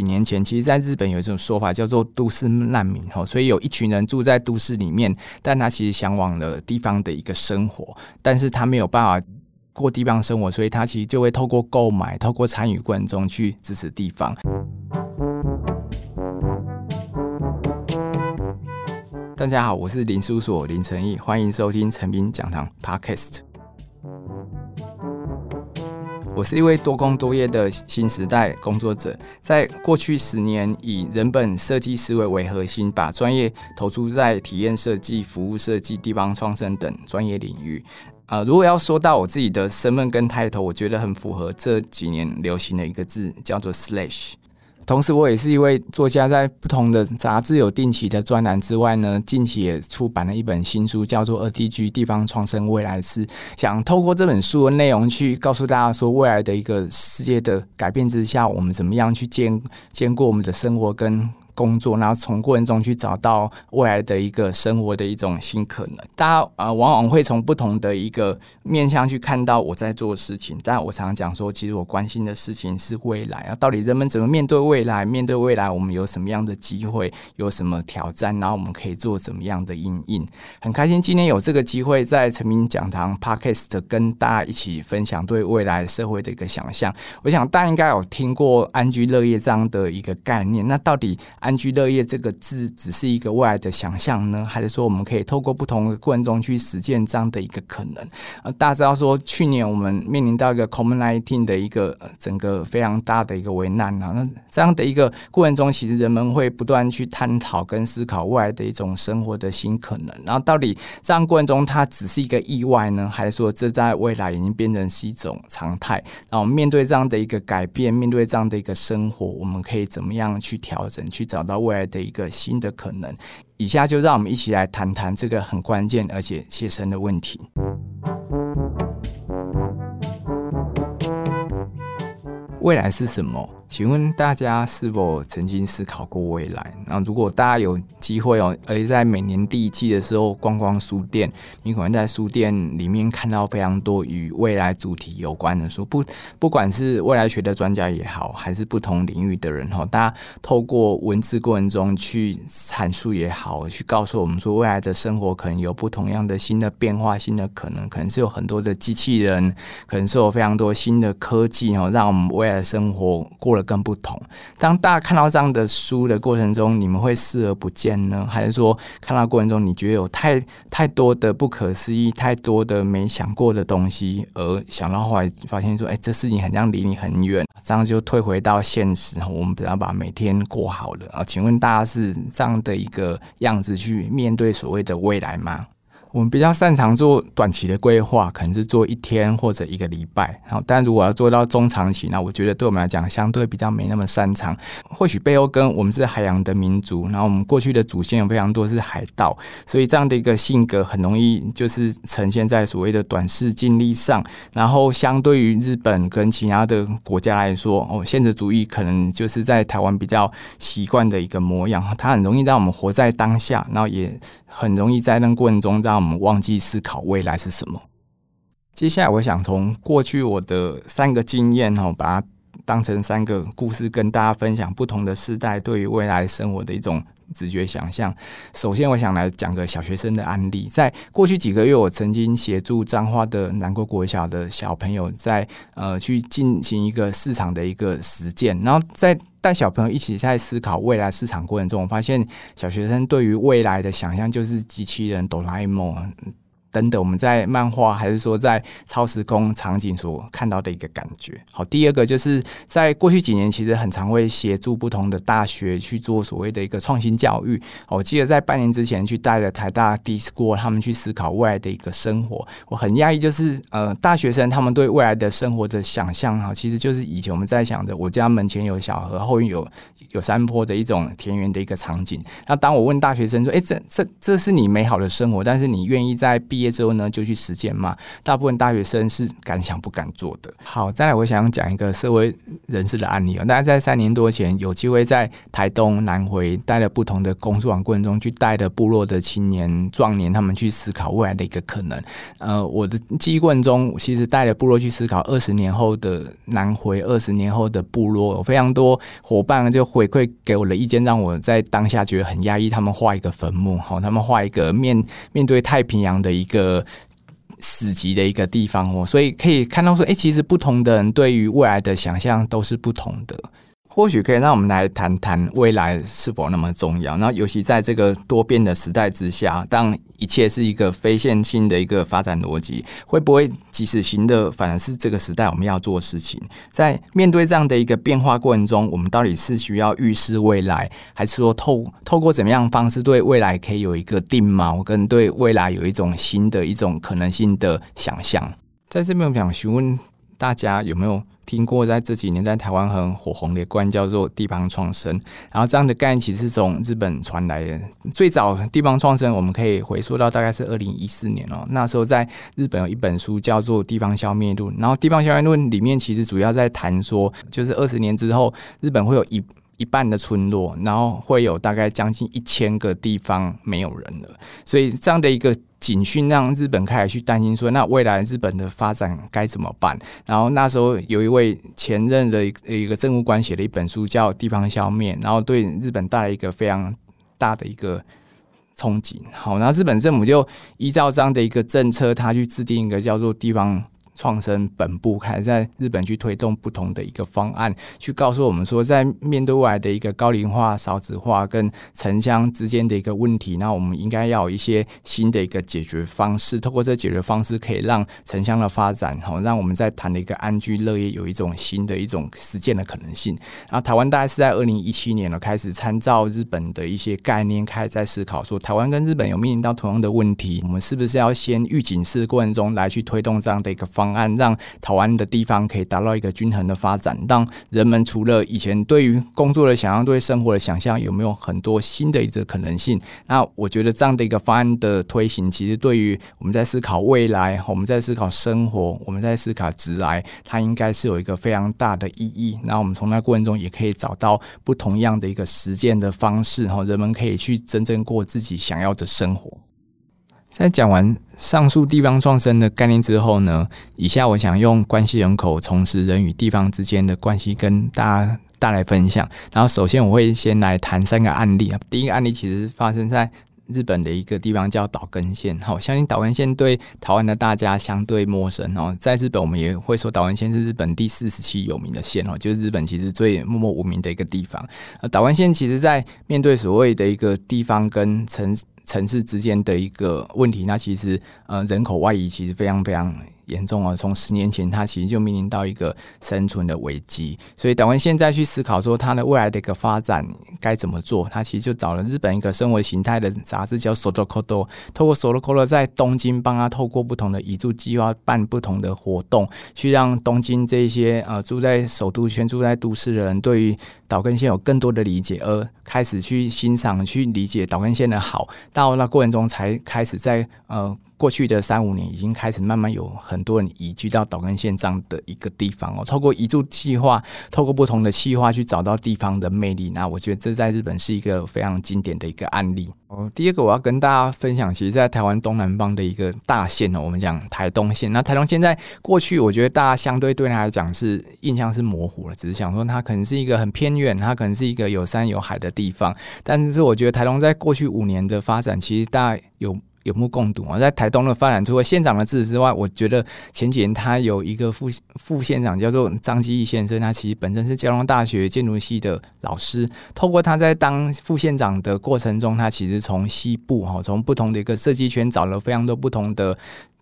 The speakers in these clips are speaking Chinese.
几年前，其实在日本有一种说法叫做“都市难民”哈，所以有一群人住在都市里面，但他其实向往了地方的一个生活，但是他没有办法过地方生活，所以他其实就会透过购买、透过参与过程中去支持地方。大家好，我是林叔叔林承义，欢迎收听诚品讲堂 Podcast。我是一位多工多业的新时代工作者，在过去十年以人本设计思维为核心，把专业投注在体验设计、服务设计、地方创生等专业领域。啊、呃，如果要说到我自己的身份跟 title，我觉得很符合这几年流行的一个字，叫做 Slash。同时，我也是一位作家，在不同的杂志有定期的专栏之外呢，近期也出版了一本新书，叫做《二 DG 地方创生未来是》，想透过这本书的内容去告诉大家说，未来的一个世界的改变之下，我们怎么样去兼兼顾我们的生活跟。工作，然后从过程中去找到未来的一个生活的一种新可能。大家啊、呃，往往会从不同的一个面向去看到我在做事情。但我常常讲说，其实我关心的事情是未来啊，到底人们怎么面对未来？面对未来，我们有什么样的机会？有什么挑战？然后我们可以做怎么样的因应？很开心今天有这个机会在诚品讲堂 Podcast 跟大家一起分享对未来社会的一个想象。我想大家应该有听过安居乐业这样的一个概念。那到底安安居乐业这个字只是一个未来的想象呢，还是说我们可以透过不同的过程中去实践这样的一个可能？呃，大家知道说，去年我们面临到一个 COVID-19 的一个整个非常大的一个危难啊，那这样的一个过程中，其实人们会不断去探讨跟思考未来的一种生活的新可能。然后，到底这样过程中它只是一个意外呢，还是说这在未来已经变成是一种常态？然后面对这样的一个改变，面对这样的一个生活，我们可以怎么样去调整、去找？找到未来的一个新的可能，以下就让我们一起来谈谈这个很关键而且切身的问题。未来是什么？请问大家是否曾经思考过未来？那如果大家有机会哦，而且在每年第一季的时候逛逛书店，你可能在书店里面看到非常多与未来主题有关的书，不不管是未来学的专家也好，还是不同领域的人哈，大家透过文字过程中去阐述也好，去告诉我们说，未来的生活可能有不同样的新的变化、新的可能，可能是有很多的机器人，可能是有非常多新的科技哦，让我们未来的生活过。更不同。当大家看到这样的书的过程中，你们会视而不见呢，还是说看到过程中你觉得有太太多的不可思议、太多的没想过的东西，而想到后来发现说，哎，这事情好像离你很远，这样就退回到现实，我们只要把每天过好了啊？请问大家是这样的一个样子去面对所谓的未来吗？我们比较擅长做短期的规划，可能是做一天或者一个礼拜。好，但如果要做到中长期，那我觉得对我们来讲，相对比较没那么擅长。或许背后跟我们是海洋的民族，然后我们过去的祖先有非常多是海盗，所以这样的一个性格很容易就是呈现在所谓的短视近利上。然后相对于日本跟其他的国家来说，哦，现实主义可能就是在台湾比较习惯的一个模样。它很容易让我们活在当下，然后也很容易在那个过程中让我们忘记思考未来是什么。接下来，我想从过去我的三个经验哦，把它当成三个故事，跟大家分享不同的世代对于未来生活的一种直觉想象。首先，我想来讲个小学生的案例。在过去几个月，我曾经协助彰化的南国国小的小朋友在呃去进行一个市场的一个实践，然后在带小朋友一起在思考未来市场过程中，我发现小学生对于未来的想象就是机器人、哆啦 A 梦。等等，我们在漫画还是说在超时空场景所看到的一个感觉。好，第二个就是在过去几年，其实很常会协助不同的大学去做所谓的一个创新教育。我记得在半年之前去带了台大 DISCO 他们去思考未来的一个生活。我很讶异，就是呃，大学生他们对未来的生活的想象哈，其实就是以前我们在想着，我家门前有小河，后面有有山坡的一种田园的一个场景。那当我问大学生说：“诶，这这这是你美好的生活，但是你愿意在毕毕业之后呢就去实践嘛。大部分大学生是敢想不敢做的。好，再来我想讲一个社会人士的案例啊，大家在三年多前有机会在台东南回带了不同的工作坊过程中，去带的部落的青年壮年，他们去思考未来的一个可能。呃，我的记忆过程中，其实带了部落去思考二十年后的南回，二十年后的部落，有非常多伙伴就回馈给我的意见，让我在当下觉得很压抑。他们画一个坟墓，好，他们画一个面面对太平洋的一个死寂的一个地方哦，所以可以看到说，诶，其实不同的人对于未来的想象都是不同的。或许可以让我们来谈谈未来是否那么重要。那尤其在这个多变的时代之下，当一切是一个非线性的一个发展逻辑，会不会即使行的反而是这个时代我们要做事情？在面对这样的一个变化过程中，我们到底是需要预示未来，还是说透透过怎么样方式对未来可以有一个定锚，跟对未来有一种新的一种可能性的想象？在这边我想询问大家有没有？听过在这几年在台湾很火红的观叫做地方创生，然后这样的概念其实是从日本传来的。最早地方创生，我们可以回溯到大概是二零一四年哦，那时候在日本有一本书叫做《地方消灭论》，然后《地方消灭论》里面其实主要在谈说，就是二十年之后，日本会有一一半的村落，然后会有大概将近一千个地方没有人了，所以这样的一个。警讯让日本开始去担心说，那未来日本的发展该怎么办？然后那时候有一位前任的一个政务官写了一本书叫《地方消灭》，然后对日本带来一个非常大的一个憧憬。好，然后日本政府就依照这样的一个政策，他去制定一个叫做地方。创生本部开始在日本去推动不同的一个方案，去告诉我们说，在面对未来的一个高龄化、少子化跟城乡之间的一个问题，那我们应该要有一些新的一个解决方式。透过这解决方式，可以让城乡的发展，好，让我们在谈的一个安居乐业有一种新的一种实践的可能性。然后台湾大概是在二零一七年了，开始参照日本的一些概念，开始在思考说，台湾跟日本有面临到同样的问题，我们是不是要先预警式过程中来去推动这样的一个方案。案让台湾的地方可以达到一个均衡的发展，让人们除了以前对于工作的想象、对生活的想象，有没有很多新的一个可能性？那我觉得这样的一个方案的推行，其实对于我们在思考未来、我们在思考生活、我们在思考职来，它应该是有一个非常大的意义。那我们从那过程中也可以找到不同样的一个实践的方式，哈，人们可以去真正过自己想要的生活。在讲完上述地方创生的概念之后呢，以下我想用关系人口重拾人与地方之间的关系跟大家带来分享。然后，首先我会先来谈三个案例啊。第一个案例其实发生在日本的一个地方叫岛根县。好，相信岛根县对台湾的大家相对陌生哦。在日本，我们也会说岛根县是日本第四十七有名的县哦，就是日本其实最默默无名的一个地方。呃，岛根县其实在面对所谓的一个地方跟城。城市之间的一个问题，那其实呃人口外移其实非常非常严重啊！从十年前，它其实就面临到一个生存的危机，所以岛根现在去思考说它的未来的一个发展该怎么做，它其实就找了日本一个生活形态的杂志叫 Solocodo，透过 Solocodo 在东京帮他透过不同的移住计划办不同的活动，去让东京这些呃住在首都圈、住在都市的人对于岛根县有更多的理解，而开始去欣赏、去理解岛根县的好。到那过程中，才开始在呃。过去的三五年，已经开始慢慢有很多人移居到岛根县这样的一个地方哦。透过移住计划，透过不同的计划去找到地方的魅力。那我觉得这在日本是一个非常经典的一个案例第一个我要跟大家分享，其实，在台湾东南方的一个大县哦，我们讲台东县。那台东县在过去，我觉得大家相对对他来讲是印象是模糊了，只是想说它可能是一个很偏远，它可能是一个有山有海的地方。但是我觉得台东在过去五年的发展，其实大有。有目共睹啊，在台东的发展，除了县长的支持之外，我觉得前几年他有一个副副县长叫做张基义先生，他其实本身是交通大学建筑系的老师。透过他在当副县长的过程中，他其实从西部哈，从不同的一个设计圈找了非常多不同的。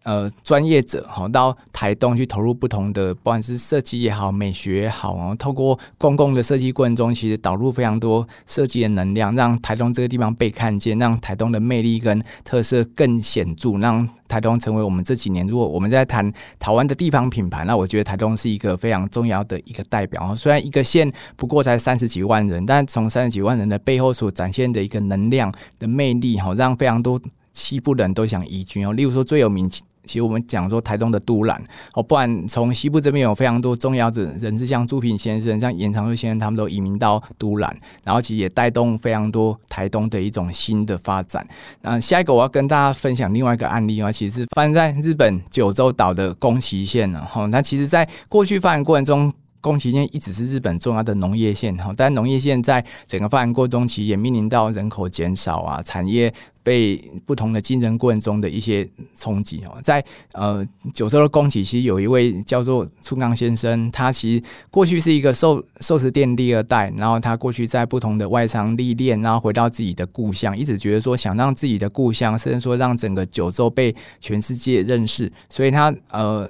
呃，专业者哈到台东去投入不同的，不管是设计也好、美学也好，然后透过公共的设计过程中，其实导入非常多设计的能量，让台东这个地方被看见，让台东的魅力跟特色更显著，让台东成为我们这几年如果我们在谈台湾的地方品牌，那我觉得台东是一个非常重要的一个代表。虽然一个县不过才三十几万人，但从三十几万人的背后所展现的一个能量的魅力，哈，让非常多。西部人都想移居哦。例如说最有名。其实我们讲说台东的都兰哦，不然从西部这边有非常多重要的人士，像朱平先生、像严长寿先生，他们都移民到都兰，然后其实也带动非常多台东的一种新的发展。那下一个我要跟大家分享另外一个案例啊，其实是发生在日本九州岛的宫崎县了哈。那其实在过去发展过程中，宫崎县一直是日本重要的农业县哈，但农业县在整个发展过程中，其实也面临到人口减少啊，产业被不同的竞争过程中的一些冲击哦。在呃九州的宫崎县有一位叫做村冈先生，他其实过去是一个寿寿司店第二代，然后他过去在不同的外商历练，然后回到自己的故乡，一直觉得说想让自己的故乡，甚至说让整个九州被全世界认识，所以他呃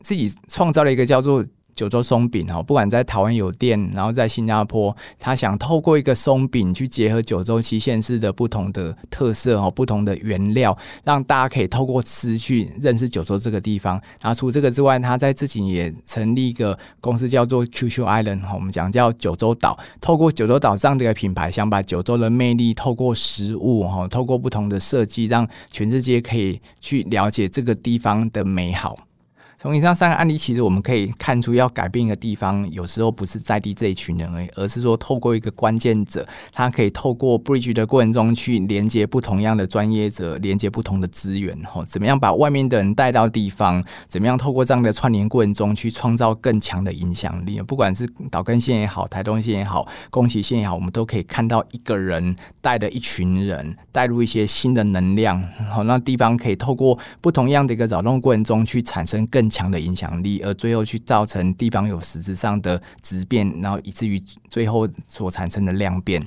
自己创造了一个叫做。九州松饼哈，不管在台湾有店，然后在新加坡，他想透过一个松饼去结合九州七县市的不同的特色哦，不同的原料，让大家可以透过吃去认识九州这个地方。然后除这个之外，他在自己也成立一个公司，叫做 QQ Island 哈，我们讲叫九州岛。透过九州岛这样的一个品牌，想把九州的魅力透过食物哈，透过不同的设计，让全世界可以去了解这个地方的美好。从以上三个案例，其实我们可以看出，要改变一个地方，有时候不是在地这一群人而已，而是说透过一个关键者，他可以透过 bridge 的过程中去连接不同样的专业者，连接不同的资源，吼，怎么样把外面的人带到地方？怎么样透过这样的串联过程中去创造更强的影响力？不管是岛根县也好，台东县也好，宫崎县也好，我们都可以看到一个人带着一群人，带入一些新的能量，好，那地方可以透过不同样的一个扰动过程中去产生更强的影响力，而最后去造成地方有实质上的质变，然后以至于最后所产生的量变。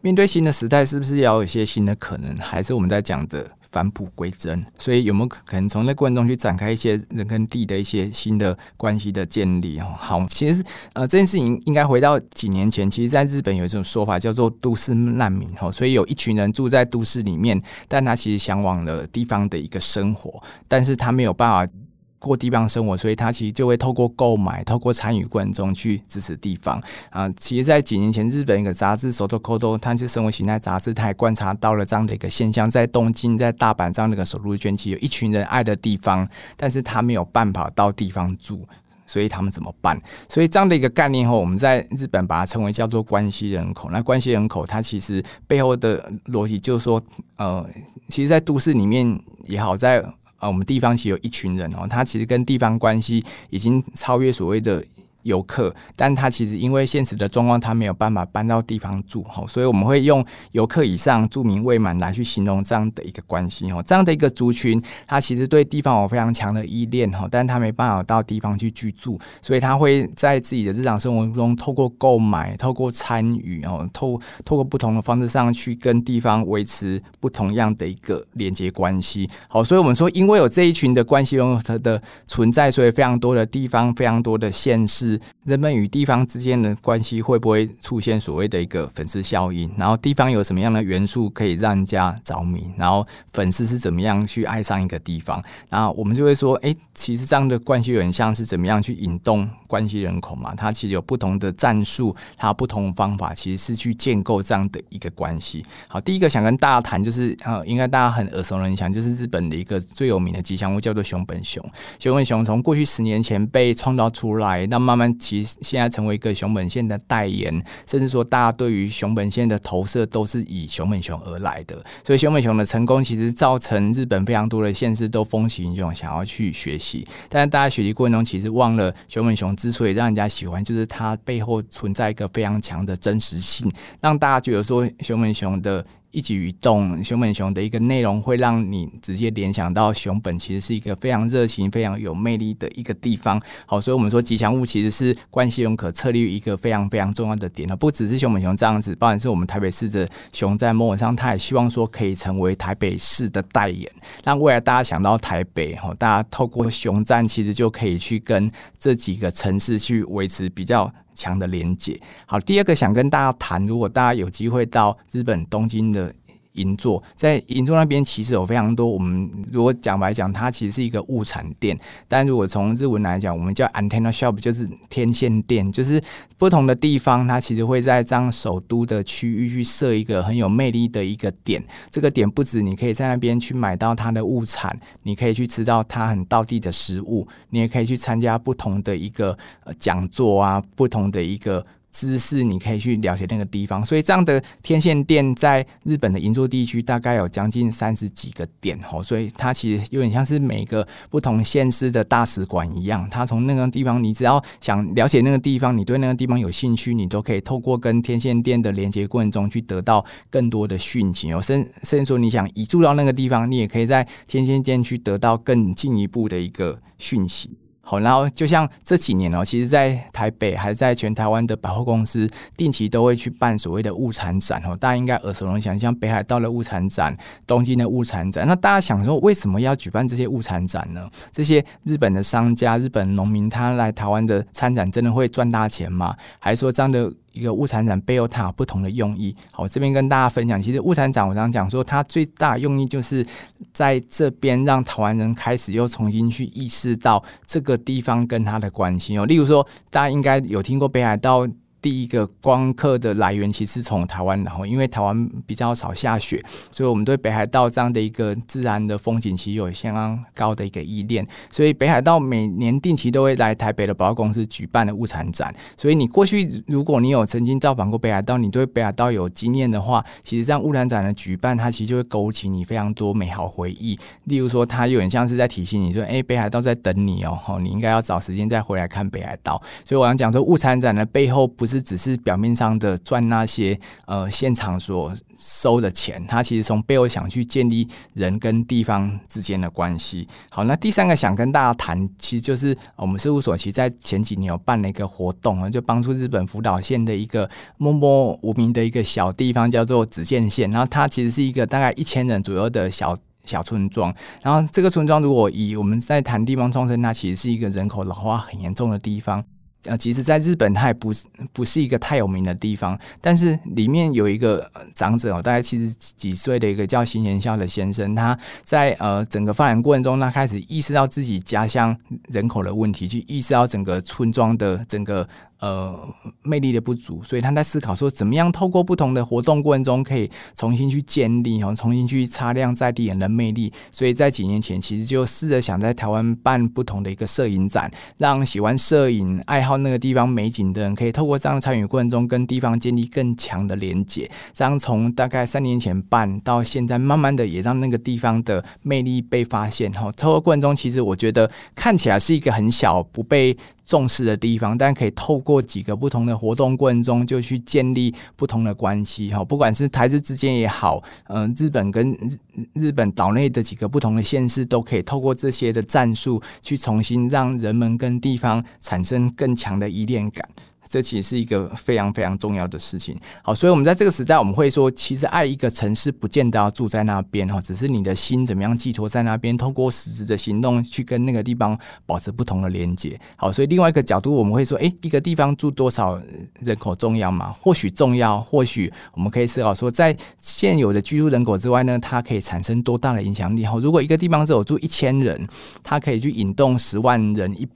面对新的时代，是不是要有一些新的可能？还是我们在讲的返璞归真？所以有没有可能从那过程中去展开一些人跟地的一些新的关系的建立？哦好，其实呃这件事情应该回到几年前，其实在日本有一种说法叫做都市难民哦，所以有一群人住在都市里面，但他其实向往了地方的一个生活，但是他没有办法。过地方生活，所以他其实就会透过购买、透过参与过程中去支持地方啊。其实，在几年前，日本一个杂志《Soto Koto》，它是生活形态杂志，它也观察到了这样的一个现象：在东京、在大阪这样的一个首都圈，其实有一群人爱的地方，但是他没有办法到地方住，所以他们怎么办？所以这样的一个概念后，我们在日本把它称为叫做关系人口。那关系人口，它其实背后的逻辑就是说，呃，其实，在都市里面也好，在啊，我们地方其实有一群人哦，他其实跟地方关系已经超越所谓的。游客，但他其实因为现实的状况，他没有办法搬到地方住，吼，所以我们会用游客以上住民未满来去形容这样的一个关系，哦，这样的一个族群，他其实对地方有非常强的依恋，哈，但他没办法到地方去居住，所以他会在自己的日常生活中，透过购买、透过参与，哦，透透过不同的方式上去跟地方维持不同样的一个连接关系，好，所以我们说，因为有这一群的关系人口的存在，所以非常多的地方，非常多的县市。人们与地方之间的关系会不会出现所谓的一个粉丝效应？然后地方有什么样的元素可以让人家着迷？然后粉丝是怎么样去爱上一个地方？然后我们就会说，哎，其实这样的关系有点像是怎么样去引动关系人口嘛？它其实有不同的战术，它不同的方法，其实是去建构这样的一个关系。好，第一个想跟大家谈就是，呃，应该大家很耳熟能详，就是日本的一个最有名的吉祥物叫做熊本熊。熊本熊从过去十年前被创造出来，那慢慢。其实现在成为一个熊本县的代言，甚至说大家对于熊本县的投射都是以熊本熊而来的，所以熊本熊的成功其实造成日本非常多的县市都风起云涌，想要去学习。但是大家学习过程中，其实忘了熊本熊之所以让人家喜欢，就是它背后存在一个非常强的真实性，让大家觉得说熊本熊的。一举一动，熊本熊的一个内容会让你直接联想到熊本其实是一个非常热情、非常有魅力的一个地方。好，所以我们说吉祥物其实是关系人口策略一个非常非常重要的点。不只是熊本熊这样子，包含是我们台北市的熊在某种上，他也希望说可以成为台北市的代言，让未来大家想到台北，哈，大家透过熊站其实就可以去跟这几个城市去维持比较。强的连接。好，第二个想跟大家谈，如果大家有机会到日本东京的银座，在银座那边其实有非常多。我们如果讲白讲，它其实是一个物产店。但如果从日文来讲，我们叫 antenna shop，就是天线店，就是不同的地方，它其实会在这样首都的区域去设一个很有魅力的一个点。这个点不止你可以在那边去买到它的物产，你可以去吃到它很道地的食物，你也可以去参加不同的一个讲座啊，不同的一个。知识你可以去了解那个地方，所以这样的天线店在日本的银座地区大概有将近三十几个点哦，所以它其实有点像是每个不同县市的大使馆一样。它从那个地方，你只要想了解那个地方，你对那个地方有兴趣，你都可以透过跟天线店的连接过程中去得到更多的讯息哦。甚甚至说你想移住到那个地方，你也可以在天线店去得到更进一步的一个讯息。好，然后就像这几年哦，其实，在台北还在全台湾的百货公司，定期都会去办所谓的物产展哦。大家应该耳熟能详，像北海道的物产展、东京的物产展。那大家想说，为什么要举办这些物产展呢？这些日本的商家、日本农民，他来台湾的参展，真的会赚大钱吗？还是说这样的？一个物产展背后它有不同的用意。好，这边跟大家分享，其实物产展我刚刚讲说，它最大用意就是在这边让台湾人开始又重新去意识到这个地方跟它的关系哦。例如说，大家应该有听过北海道。第一个光客的来源其实从台湾，然后因为台湾比较少下雪，所以我们对北海道这样的一个自然的风景其实有相当高的一个依恋，所以北海道每年定期都会来台北的百货公司举办的物产展。所以你过去如果你有曾经造访过北海道，你对北海道有经验的话，其实这样物产展的举办，它其实就会勾起你非常多美好回忆。例如说，它有点像是在提醒你说：“哎，北海道在等你哦，你应该要找时间再回来看北海道。”所以我想讲说，物产展的背后不是只是表面上的赚那些呃现场所收的钱，他其实从背后想去建立人跟地方之间的关系。好，那第三个想跟大家谈，其实就是我们事务所其实在前几年有办了一个活动啊，就帮助日本福岛县的一个默默无名的一个小地方，叫做紫见县。然后它其实是一个大概一千人左右的小小村庄。然后这个村庄如果以我们在谈地方创生，它其实是一个人口老化很严重的地方。呃，其实，在日本，它也不是不是一个太有名的地方，但是里面有一个长者哦，大概七十几岁的一个叫新贤孝的先生，他在呃整个发展过程中，他开始意识到自己家乡人口的问题，去意识到整个村庄的整个。呃，魅力的不足，所以他在思考说，怎么样透过不同的活动过程中，可以重新去建立，然后重新去擦亮在地人的魅力。所以在几年前，其实就试着想在台湾办不同的一个摄影展，让喜欢摄影、爱好那个地方美景的人，可以透过这样参与过程中，跟地方建立更强的连结。这样从大概三年前办到现在，慢慢的也让那个地方的魅力被发现。哈，透过过程中，其实我觉得看起来是一个很小不被重视的地方，但可以透过几个不同的活动过程中，就去建立不同的关系哈。不管是台日之间也好，嗯，日本跟日日本岛内的几个不同的县市，都可以透过这些的战术，去重新让人们跟地方产生更强的依恋感。这其实是一个非常非常重要的事情。好，所以我们在这个时代，我们会说，其实爱一个城市，不见得要住在那边哈，只是你的心怎么样寄托在那边，透过实质的行动去跟那个地方保持不同的连接。好，所以另外一个角度，我们会说，诶，一个地方住多少人口重要吗？或许重要，或许我们可以思考说，在现有的居住人口之外呢，它可以产生多大的影响力？哈，如果一个地方只有住一千人，它可以去引动十万人一。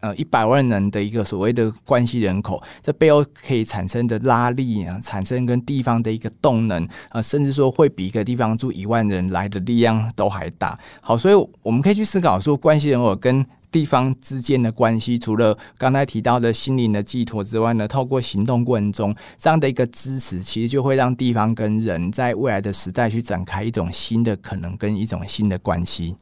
呃，一百万人的一个所谓的关系人口，这背后可以产生的拉力啊，产生跟地方的一个动能啊，甚至说会比一个地方住一万人来的力量都还大。好，所以我们可以去思考说，关系人口跟地方之间的关系，除了刚才提到的心灵的寄托之外呢，透过行动过程中这样的一个支持，其实就会让地方跟人在未来的时代去展开一种新的可能跟一种新的关系。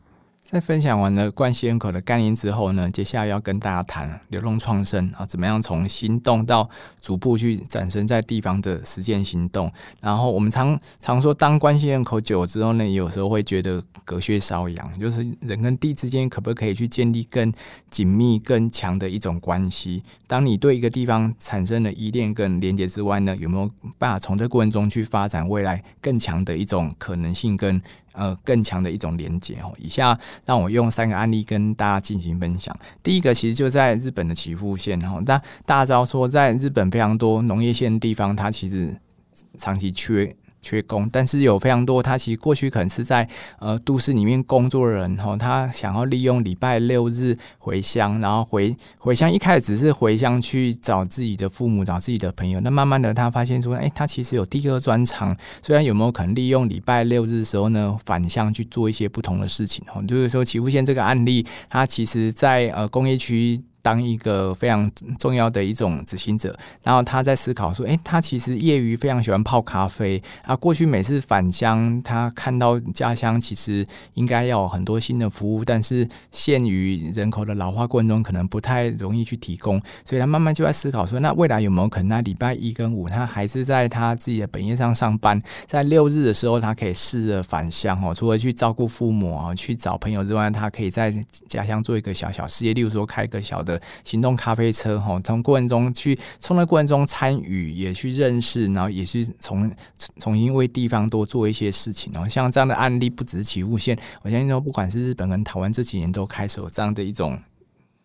在分享完了关系人口的概念之后呢，接下来要跟大家谈流动创生啊，怎么样从行动到逐步去产生在地方的实践行动。然后我们常常说，当关系人口久了之后呢，有时候会觉得隔靴搔痒，就是人跟地之间可不可以去建立更紧密、更强的一种关系？当你对一个地方产生了依恋跟连接之外呢，有没有办法从这过程中去发展未来更强的一种可能性跟？呃，更强的一种连接哦。以下让我用三个案例跟大家进行分享。第一个其实就在日本的岐阜县哈，大大家知道说，在日本非常多农业县的地方，它其实长期缺缺工，但是有非常多他其实过去可能是在呃都市里面工作的人哈，他想要利用礼拜六日回乡，然后回回乡一开始只是回乡去找自己的父母，找自己的朋友，那慢慢的他发现说，哎、他其实有第二专长，虽然有没有可能利用礼拜六日的时候呢返乡去做一些不同的事情哈，就是说岐阜县这个案例，他其实在呃工业区。当一个非常重要的一种执行者，然后他在思考说：“诶，他其实业余非常喜欢泡咖啡啊。过去每次返乡，他看到家乡其实应该要很多新的服务，但是限于人口的老化过程中，可能不太容易去提供。所以他慢慢就在思考说：那未来有没有可能，他礼拜一跟五，他还是在他自己的本业上上班，在六日的时候，他可以试着返乡哦，除了去照顾父母啊，去找朋友之外，他可以在家乡做一个小小事业，例如说开一个小的。”行动咖啡车哈，从过程中去从那过程中参与，也去认识，然后也是从重新为地方多做一些事情哦。像这样的案例不止起雾线，我相信说不管是日本跟台湾这几年都开始有这样的一种。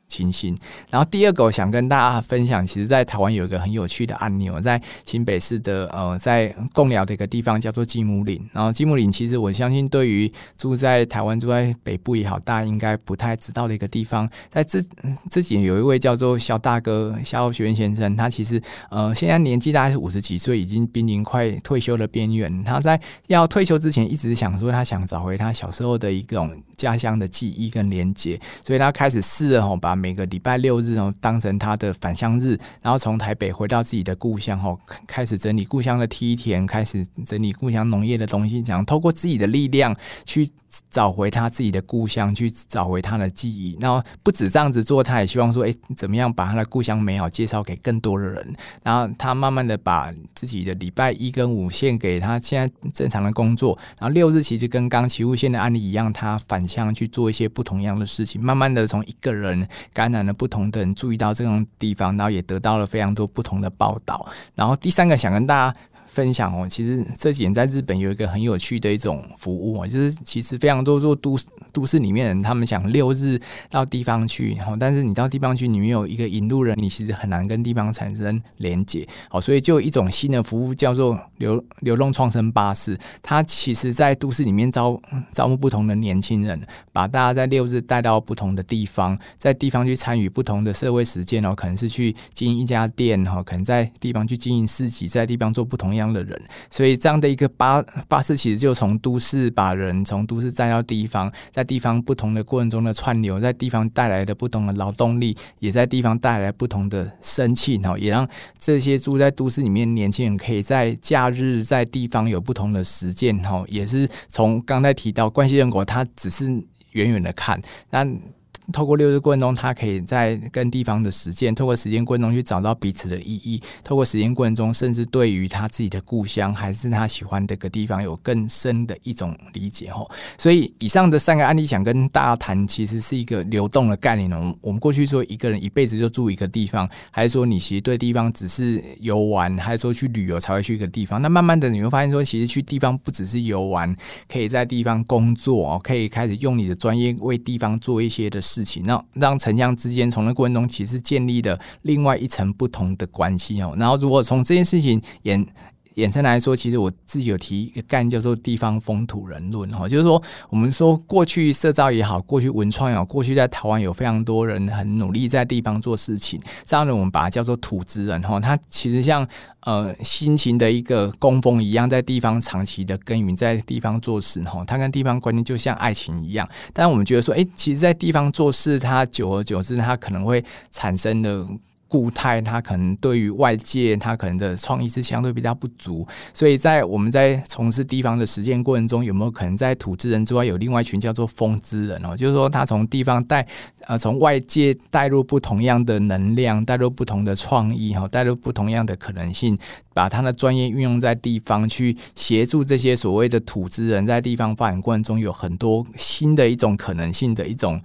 情形，然后第二个我想跟大家分享，其实，在台湾有一个很有趣的案例，我在新北市的呃，在贡寮的一个地方叫做积木岭。然后积木岭其实我相信，对于住在台湾、住在北部也好，大家应该不太知道的一个地方。在这这几年有一位叫做萧大哥萧学元先生，他其实呃现在年纪大概是五十几岁，已经濒临快退休的边缘。他在要退休之前，一直想说他想找回他小时候的一种家乡的记忆跟连结，所以他开始试着把。每个礼拜六日哦，当成他的返乡日，然后从台北回到自己的故乡哦，开始整理故乡的梯田，开始整理故乡农业的东西，想透过自己的力量去找回他自己的故乡，去找回他的记忆。然后不止这样子做，他也希望说，哎，怎么样把他的故乡美好介绍给更多的人。然后他慢慢的把自己的礼拜一跟五献给他现在正常的工作，然后六日其实跟刚岐阜县的案例一样，他反向去做一些不同样的事情。慢慢的从一个人。感染了不同的人，注意到这种地方，然后也得到了非常多不同的报道。然后第三个想跟大家分享哦，其实这几年在日本有一个很有趣的一种服务哦，就是其实非常多做都市都市里面的人，他们想六日到地方去，然后但是你到地方去，你没有一个引路人，你其实很难跟地方产生连接。好，所以就有一种新的服务叫做流流动创生巴士，它其实在都市里面招招募不同的年轻人，把大家在六日带到不同的地方，在地方去参与不同的社会实践哦，可能是去经营一家店哈，可能在地方去经营市集，在地方做不同。样的人，所以这样的一个巴巴士其实就从都市把人从都市带到地方，在地方不同的过程中的串流，在地方带来的不同的劳动力，也在地方带来不同的生气，然后也让这些住在都市里面年轻人可以在假日在地方有不同的实践，哈，也是从刚才提到关系人口，他只是远远的看，那。透过六日过程中，他可以在跟地方的实践，透过实践过程中去找到彼此的意义。透过实践过程中，甚至对于他自己的故乡还是他喜欢的个地方，有更深的一种理解吼。所以，以上的三个案例想跟大家谈，其实是一个流动的概念哦。我们过去说一个人一辈子就住一个地方，还是说你其实对地方只是游玩，还是说去旅游才会去一个地方？那慢慢的你会发现说，其实去地方不只是游玩，可以在地方工作哦，可以开始用你的专业为地方做一些的事。事情，那让城乡之间从那过程中其实建立了另外一层不同的关系哦。然后如果从这件事情演衍生来说，其实我自己有提一个概念叫做地方风土人论哈，就是说我们说过去社造也好，过去文创也好，过去在台湾有非常多人很努力在地方做事情，这样的我们把它叫做土之人哈。他其实像呃辛勤的一个工蜂一样，在地方长期的耕耘，在地方做事哈。他跟地方关系就像爱情一样，但我们觉得说，哎，其实，在地方做事，它久而久之，它可能会产生的。固态，它可能对于外界，它可能的创意是相对比较不足，所以在我们在从事地方的实践过程中，有没有可能在土之人之外，有另外一群叫做风之人哦？就是说，他从地方带呃，从外界带入不同样的能量，带入不同的创意哈，带入不同样的可能性，把他的专业运用在地方，去协助这些所谓的土之人在地方发展过程中，有很多新的一种可能性的一种。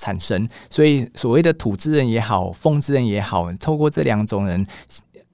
产生，所以所谓的土之人也好，风之人也好，透过这两种人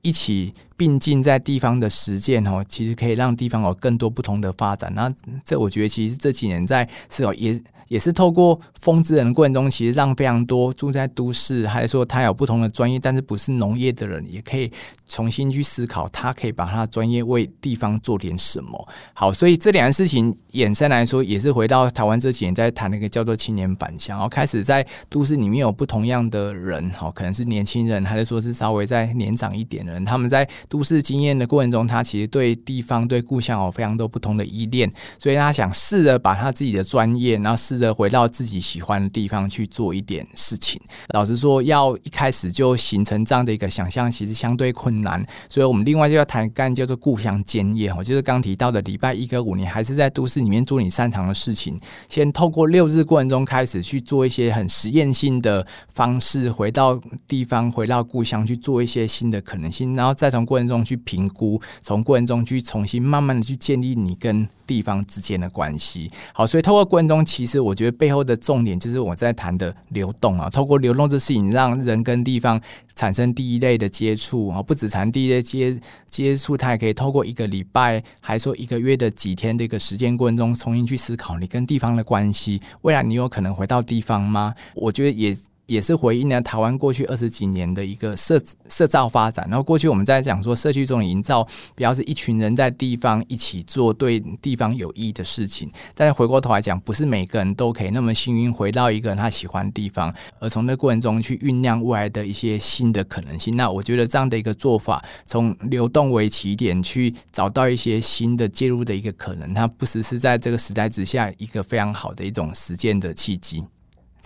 一起并进在地方的实践哦，其实可以让地方有更多不同的发展。那这我觉得其实这几年在是哦，也也是透过风之人的过程中，其实让非常多住在都市，还是说他有不同的专业，但是不是农业的人，也可以重新去思考，他可以把他专业为地方做点什么。好，所以这两件事情衍生来说，也是回到台湾这几年在谈那个叫做青年返乡，然后开始在都市里面有不同样的人，好，可能是年轻人，还是说是稍微再年长一点的人，他们在都市经验的过程中，他其实对地方、对故乡有非常多不同的依恋，所以他想试着把他自己的专业，然后试着回到自己喜欢的地方去做一点事情。老实说，要一开始就形成这样的一个想象，其实相对困难。所以我们另外就要谈干叫做故乡兼业哦，就是刚提到的礼拜一跟五，你还是在都市里面做你擅长的事情，先透过六日过程中开始去做一些很实验性的方式，回到地方，回到故乡去做一些新的可能性，然后再从过程中去评估，从过程中去重新慢慢的去建立你跟地方之间的关系。好，所以透过过程中，其实我觉得背后的重点就是我在谈的流动啊，透过流动这事情，让人跟地方产生第一类的接触啊，不只谈第一类接接触，它也可以透过一个礼拜，还说一个月的几天的一个时间过程中，重新去思考你跟地方的关系。未来你有可能回到地方吗？我觉得也。也是回应了台湾过去二十几年的一个社社造发展。然后过去我们在讲说社区中营造，比较是一群人在地方一起做对地方有益的事情。但是回过头来讲，不是每个人都可以那么幸运回到一个他喜欢的地方，而从那过程中去酝酿未来的一些新的可能性。那我觉得这样的一个做法，从流动为起点，去找到一些新的介入的一个可能，它不只是在这个时代之下一个非常好的一种实践的契机。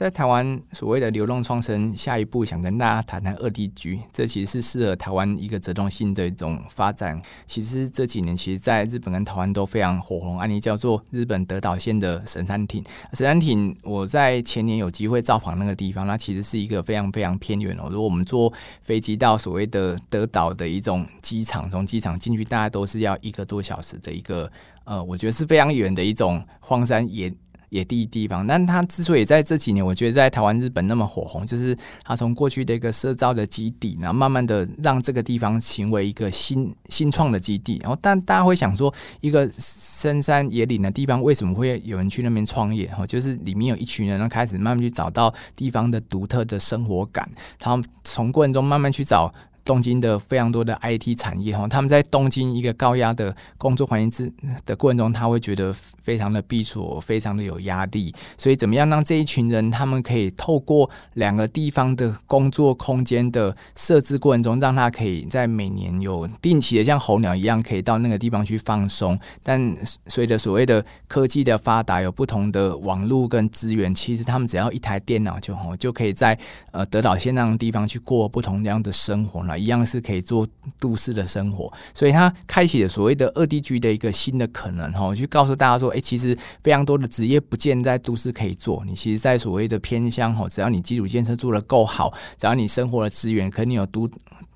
在台湾所谓的流动创生，下一步想跟大家谈谈二地居，这其实是适合台湾一个折中性的一种发展。其实这几年，其实在日本跟台湾都非常火红案例，叫做日本德岛县的神山町。神山町，我在前年有机会造访那个地方，那其实是一个非常非常偏远哦。如果我们坐飞机到所谓的德岛的一种机场，从机场进去，大概都是要一个多小时的一个，呃，我觉得是非常远的一种荒山野。野地地方，但它之所以在这几年，我觉得在台湾、日本那么火红，就是它从过去的一个社造的基地，然后慢慢的让这个地方成为一个新新创的基地。然后，但大家会想说，一个深山野岭的地方，为什么会有人去那边创业？哈，就是里面有一群人，然后开始慢慢去找到地方的独特的生活感，然后从过程中慢慢去找。东京的非常多的 IT 产业哈，他们在东京一个高压的工作环境之的过程中，他会觉得非常的闭锁，非常的有压力。所以，怎么样让这一群人他们可以透过两个地方的工作空间的设置过程中，让他可以在每年有定期的像候鸟一样，可以到那个地方去放松。但随着所谓的科技的发达，有不同的网络跟资源，其实他们只要一台电脑就好，就可以在呃德岛县那样的地方去过不同样的生活啊。一样是可以做都市的生活，所以他开启了所谓的二地居的一个新的可能哈，去告诉大家说，哎，其实非常多的职业不见在都市可以做，你其实，在所谓的偏乡哈，只要你基础建设做得够好，只要你生活的资源，可能你有都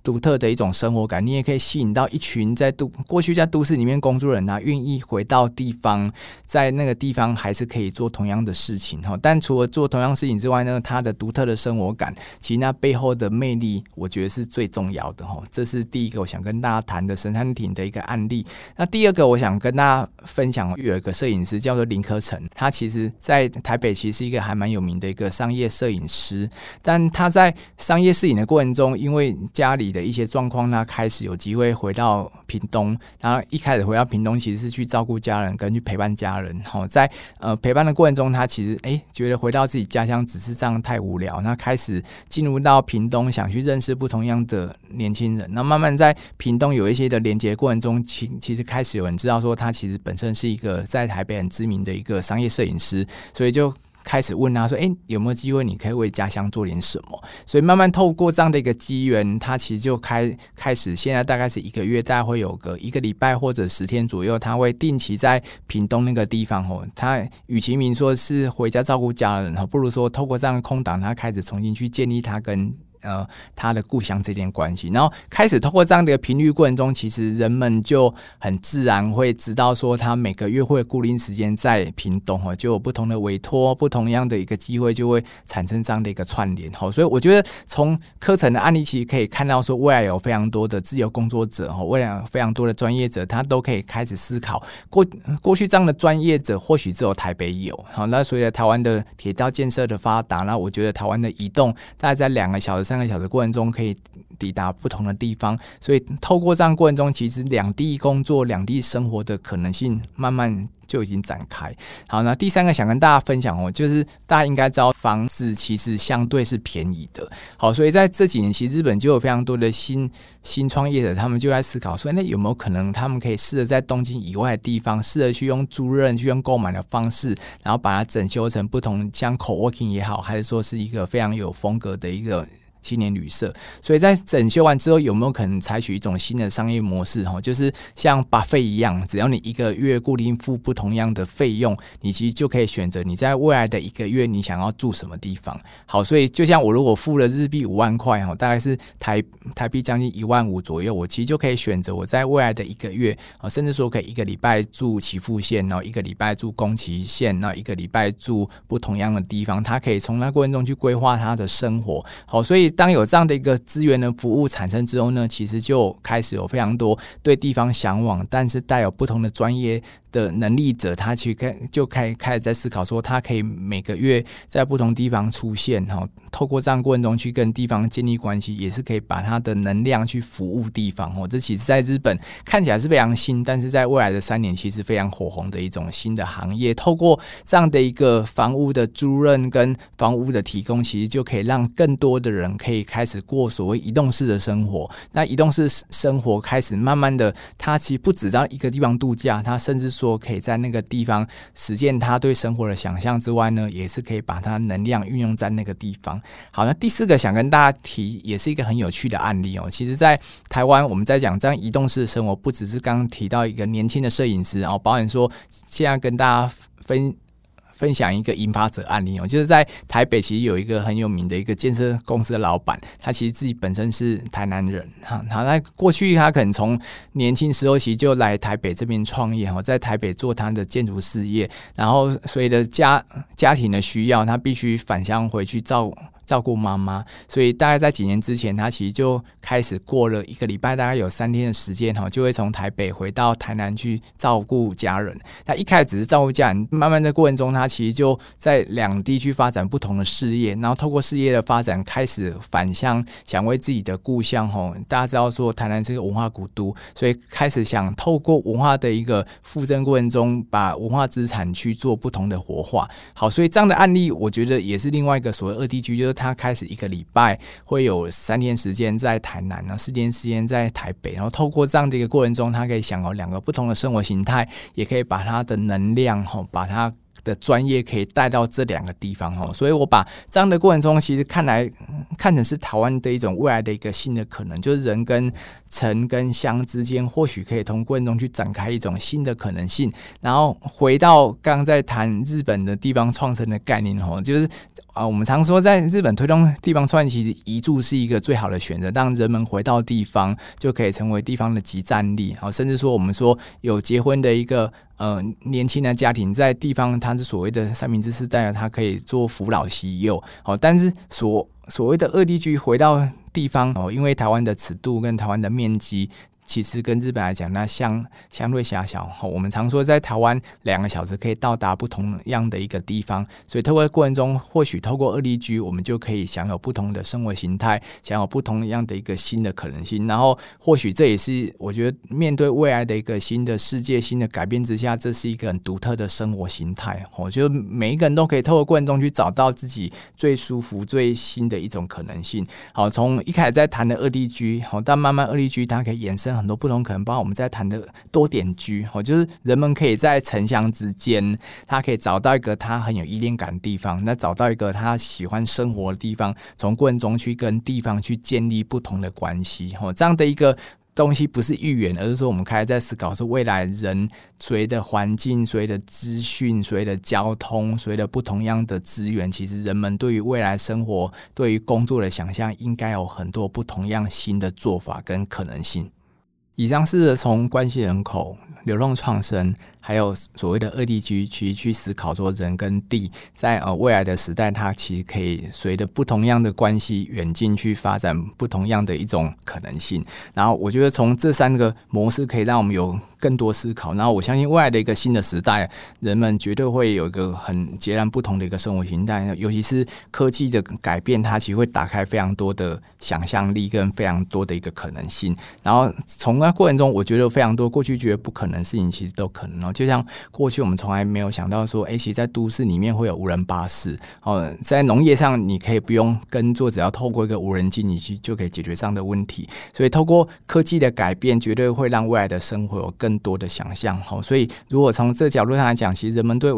独特的一种生活感，你也可以吸引到一群在都过去在都市里面工作的人啊，愿意回到地方，在那个地方还是可以做同样的事情哈。但除了做同样事情之外呢，它的独特的生活感，其实那背后的魅力，我觉得是最重要的哈。这是第一个我想跟大家谈的神山町的一个案例。那第二个我想跟大家分享，有一个摄影师叫做林科成，他其实在台北其实是一个还蛮有名的一个商业摄影师，但他在商业摄影的过程中，因为家里的一些状况，他开始有机会回到屏东。然后一开始回到屏东，其实是去照顾家人，跟去陪伴家人。好，在呃陪伴的过程中，他其实哎觉得回到自己家乡只是这样太无聊。那开始进入到屏东，想去认识不同样的年轻人。那慢慢在屏东有一些的连接过程中，其其实开始有人知道说，他其实本身是一个在台北很知名的一个商业摄影师，所以就。开始问他说：“诶，有没有机会你可以为家乡做点什么？”所以慢慢透过这样的一个机缘，他其实就开开始，现在大概是一个月，大概会有个一个礼拜或者十天左右，他会定期在屏东那个地方哦。他与其明说是回家照顾家人哈，不如说透过这样的空档，他开始重新去建立他跟。呃他的故乡这点关系，然后开始通过这样的一个频率过程中，其实人们就很自然会知道说，他每个月会固定时间在屏东哦，就有不同的委托，不同样的一个机会，就会产生这样的一个串联哈。所以我觉得从课程的案例其实可以看到说，未来有非常多的自由工作者哈，未来有非常多的专业者，他都可以开始思考过过去这样的专业者或许只有台北有好，那随着台湾的铁道建设的发达，那我觉得台湾的移动大概在两个小时、三个小时过程中可以抵达不同的地方，所以透过这样过程中，其实两地工作、两地生活的可能性慢慢就已经展开。好，那第三个想跟大家分享哦，就是大家应该知道房子其实相对是便宜的。好，所以在这几年，其实日本就有非常多的新新创业者，他们就在思考说，那有没有可能他们可以试着在东京以外的地方，试着去用租赁、去用购买的方式，然后把它整修成不同，像 co-working 也好，还是说是一个非常有风格的一个。青年旅社，所以在整修完之后，有没有可能采取一种新的商业模式？哈，就是像巴费一样，只要你一个月固定付不同样的费用，你其实就可以选择你在未来的一个月你想要住什么地方。好，所以就像我如果付了日币五万块，哈，大概是台台币将近一万五左右，我其实就可以选择我在未来的一个月，啊，甚至说可以一个礼拜住岐阜县，然后一个礼拜住宫崎县，然后一个礼拜住不同样的地方，他可以从那过程中去规划他的生活。好，所以。当有这样的一个资源的服务产生之后呢，其实就开始有非常多对地方向往，但是带有不同的专业的能力者，他去开就开开始在思考说，他可以每个月在不同地方出现，哈，透过这样过程中去跟地方建立关系，也是可以把他的能量去服务地方，哦，这其实在日本看起来是非常新，但是在未来的三年其实非常火红的一种新的行业。透过这样的一个房屋的租赁跟房屋的提供，其实就可以让更多的人可以开始过所谓移动式的生活。那移动式生活开始慢慢的，他其实不止在一个地方度假，他甚至说。说可以在那个地方实践他对生活的想象之外呢，也是可以把他能量运用在那个地方。好，那第四个想跟大家提，也是一个很有趣的案例哦。其实，在台湾，我们在讲这样移动式的生活，不只是刚刚提到一个年轻的摄影师哦，保险说现在跟大家分。分享一个引发者案例哦，就是在台北，其实有一个很有名的一个建设公司的老板，他其实自己本身是台南人哈，他在过去他可能从年轻时候其实就来台北这边创业哈，在台北做他的建筑事业，然后随着家家庭的需要，他必须返乡回去照顾。照顾妈妈，所以大概在几年之前，他其实就开始过了一个礼拜，大概有三天的时间哈，就会从台北回到台南去照顾家人。他一开始只是照顾家人，慢慢的过程中，他其实就在两地去发展不同的事业，然后透过事业的发展，开始返乡，想为自己的故乡哈。大家知道说台南是个文化古都，所以开始想透过文化的一个复振过程中，把文化资产去做不同的活化。好，所以这样的案例，我觉得也是另外一个所谓二地区，就是。他开始一个礼拜会有三天时间在台南，然后四天时间在台北，然后透过这样的一个过程中，他可以享有两个不同的生活形态，也可以把他的能量哈，把他的专业可以带到这两个地方哦。所以我把这样的过程中，其实看来看成是台湾的一种未来的一个新的可能，就是人跟城跟乡之间，或许可以从过程中去展开一种新的可能性。然后回到刚刚在谈日本的地方创生的概念哦，就是。啊，我们常说在日本推动地方创生，其实移住是一个最好的选择。让人们回到地方，就可以成为地方的集战力。好，甚至说我们说有结婚的一个呃年轻的家庭，在地方他是所谓的三明治世代表，他可以做扶老携幼。好，但是所所谓的二地居回到地方哦，因为台湾的尺度跟台湾的面积。其实跟日本来讲，那相相对狭小。我们常说在台湾两个小时可以到达不同样的一个地方，所以透过过程中，或许透过二地居，我们就可以享有不同的生活形态，享有不同样的一个新的可能性。然后，或许这也是我觉得面对未来的一个新的世界、新的改变之下，这是一个很独特的生活形态。我觉得每一个人都可以透过过程中去找到自己最舒服、最新的一种可能性。好，从一开始在谈的二地居，好，但慢慢二地居它可以延伸。很多不同可能，包括我们在谈的多点居，哦，就是人们可以在城乡之间，他可以找到一个他很有依恋感的地方，那找到一个他喜欢生活的地方，从过程中去跟地方去建立不同的关系，哦，这样的一个东西不是预言，而是说我们开始在思考说，未来人随着环境、随着资讯、随着交通、随着不同样的资源，其实人们对于未来生活、对于工作的想象，应该有很多不同样新的做法跟可能性。以上是从关系人口、流动创生，还有所谓的二地居去去思考说，人跟地在呃未来的时代，它其实可以随着不同样的关系远近去发展不同样的一种可能性。然后我觉得从这三个模式可以让我们有更多思考。然后我相信未来的一个新的时代，人们绝对会有一个很截然不同的一个生活形态。尤其是科技的改变，它其实会打开非常多的想象力跟非常多的一个可能性。然后从那过程中，我觉得非常多过去觉得不可能的事情，其实都可能哦。就像过去我们从来没有想到说，哎，其实在都市里面会有无人巴士哦，在农业上你可以不用耕作，只要透过一个无人机，你去就可以解决这样的问题。所以透过科技的改变，绝对会让未来的生活有更多的想象。好，所以如果从这角度上来讲，其实人们对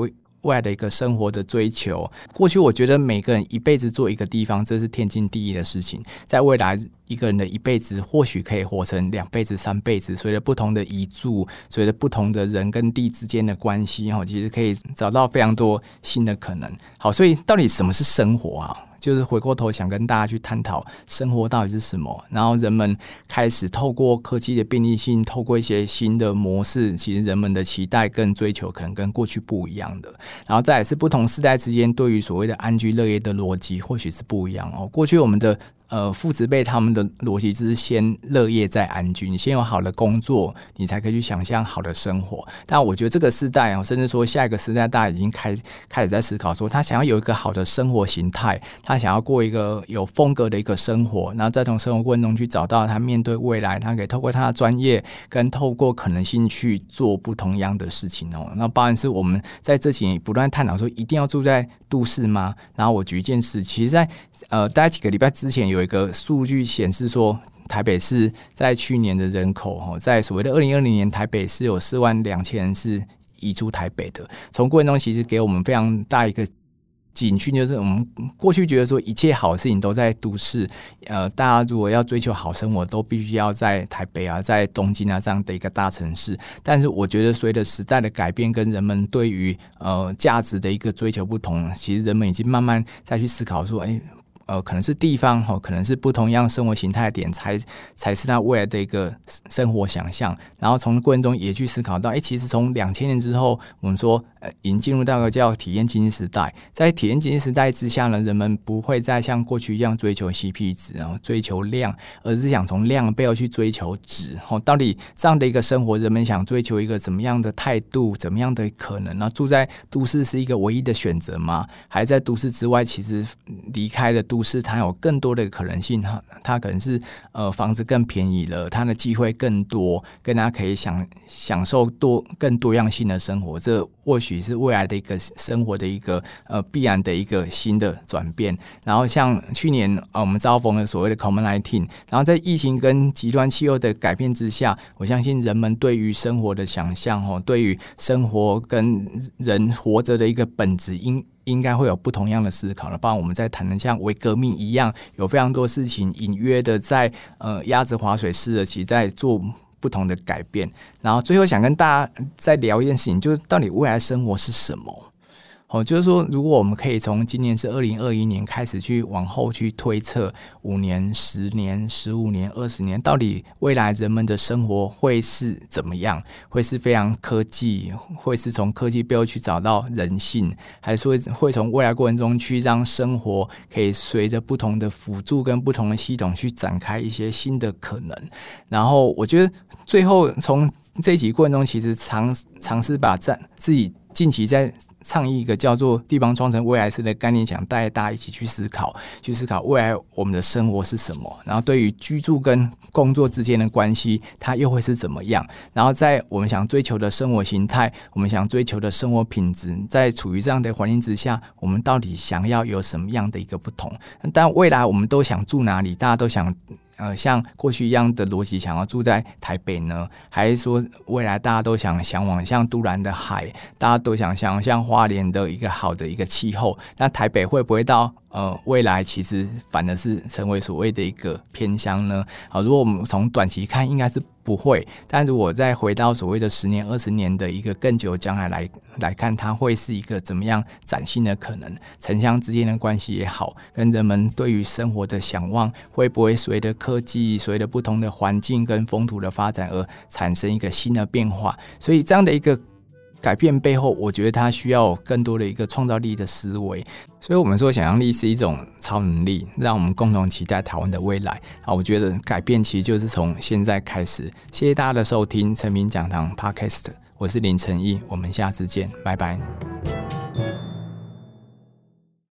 未来的一个生活的追求，过去我觉得每个人一辈子做一个地方，这是天经地义的事情。在未来，一个人的一辈子或许可以活成两辈子、三辈子。随着不同的遗嘱，随着不同的人跟地之间的关系，哈，其实可以找到非常多新的可能。好，所以到底什么是生活啊？就是回过头想跟大家去探讨生活到底是什么，然后人们开始透过科技的便利性，透过一些新的模式，其实人们的期待跟追求可能跟过去不一样的。然后再也是不同世代之间对于所谓的安居乐业的逻辑，或许是不一样哦。过去我们的。呃，父执辈他们的逻辑就是先乐业再安居，你先有好的工作，你才可以去想象好的生活。但我觉得这个时代啊，甚至说下一个时代，大家已经开开始在思考说，他想要有一个好的生活形态，他想要过一个有风格的一个生活，然后再从生活过程中去找到他面对未来，他可以透过他的专业跟透过可能性去做不同样的事情哦。那当然是我们在这几年不断探讨说，一定要住在都市吗？然后我举一件事，其实在呃大概几个礼拜之前有。有一个数据显示说，台北市在去年的人口哈，在所谓的二零二零年，台北市有四万两千人是移出台北的。从过程中其实给我们非常大一个警讯，就是我们过去觉得说一切好的事情都在都市，呃，大家如果要追求好生活，都必须要在台北啊，在东京啊这样的一个大城市。但是我觉得随着时代的改变，跟人们对于呃价值的一个追求不同，其实人们已经慢慢再去思考说，哎。呃，可能是地方哈，可能是不同样生活形态点，才才是他未来的一个生活想象。然后从过程中也去思考到，哎、其实从两千年之后，我们说呃，已经进入到一个叫体验经济时代。在体验经济时代之下呢，人们不会再像过去一样追求 CP 值，然后追求量，而是想从量背后去追求质。哈，到底这样的一个生活，人们想追求一个怎么样的态度，怎么样的可能呢？住在都市是一个唯一的选择吗？还在都市之外，其实离开了都。都市它有更多的可能性，它它可能是呃房子更便宜了，它的机会更多，跟大家可以享享受多更多样性的生活。这或许是未来的一个生活的一个呃必然的一个新的转变。然后像去年呃我们遭逢了所谓的 COVID-19，然后在疫情跟极端气候的改变之下，我相信人们对于生活的想象哦，对于生活跟人活着的一个本质应。应该会有不同样的思考了，不然我们在谈的像维革命一样，有非常多事情隐约的在呃鸭子划水似的，其实在做不同的改变。然后最后想跟大家再聊一件事情，就是到底未来生活是什么？哦，就是说，如果我们可以从今年是二零二一年开始去往后去推测五年、十年、十五年、二十年，到底未来人们的生活会是怎么样？会是非常科技，会是从科技背后去找到人性，还是会会从未来过程中去让生活可以随着不同的辅助跟不同的系统去展开一些新的可能？然后，我觉得最后从这一集过程中，其实尝尝试把在自己近期在。倡议一个叫做“地方创生未来式”的概念，想带大家一起去思考，去思考未来我们的生活是什么。然后，对于居住跟工作之间的关系，它又会是怎么样？然后，在我们想追求的生活形态，我们想追求的生活品质，在处于这样的环境之下，我们到底想要有什么样的一个不同？但未来我们都想住哪里？大家都想。呃像过去一样的逻辑，想要住在台北呢？还是说未来大家都想向往像都兰的海，大家都想想像花莲的一个好的一个气候？那台北会不会到呃未来其实反而是成为所谓的一个偏乡呢？好，如果我们从短期看，应该是。不会，但如果再回到所谓的十年、二十年的一个更久将来来来看，它会是一个怎么样崭新的可能？城乡之间的关系也好，跟人们对于生活的想望，会不会随着科技、随着不同的环境跟风土的发展而产生一个新的变化？所以这样的一个。改变背后，我觉得它需要更多的一个创造力的思维。所以，我们说想象力是一种超能力，让我们共同期待台湾的未来。啊，我觉得改变其实就是从现在开始。谢谢大家的收听，成明讲堂 Podcast，我是林成义，我们下次见，拜拜。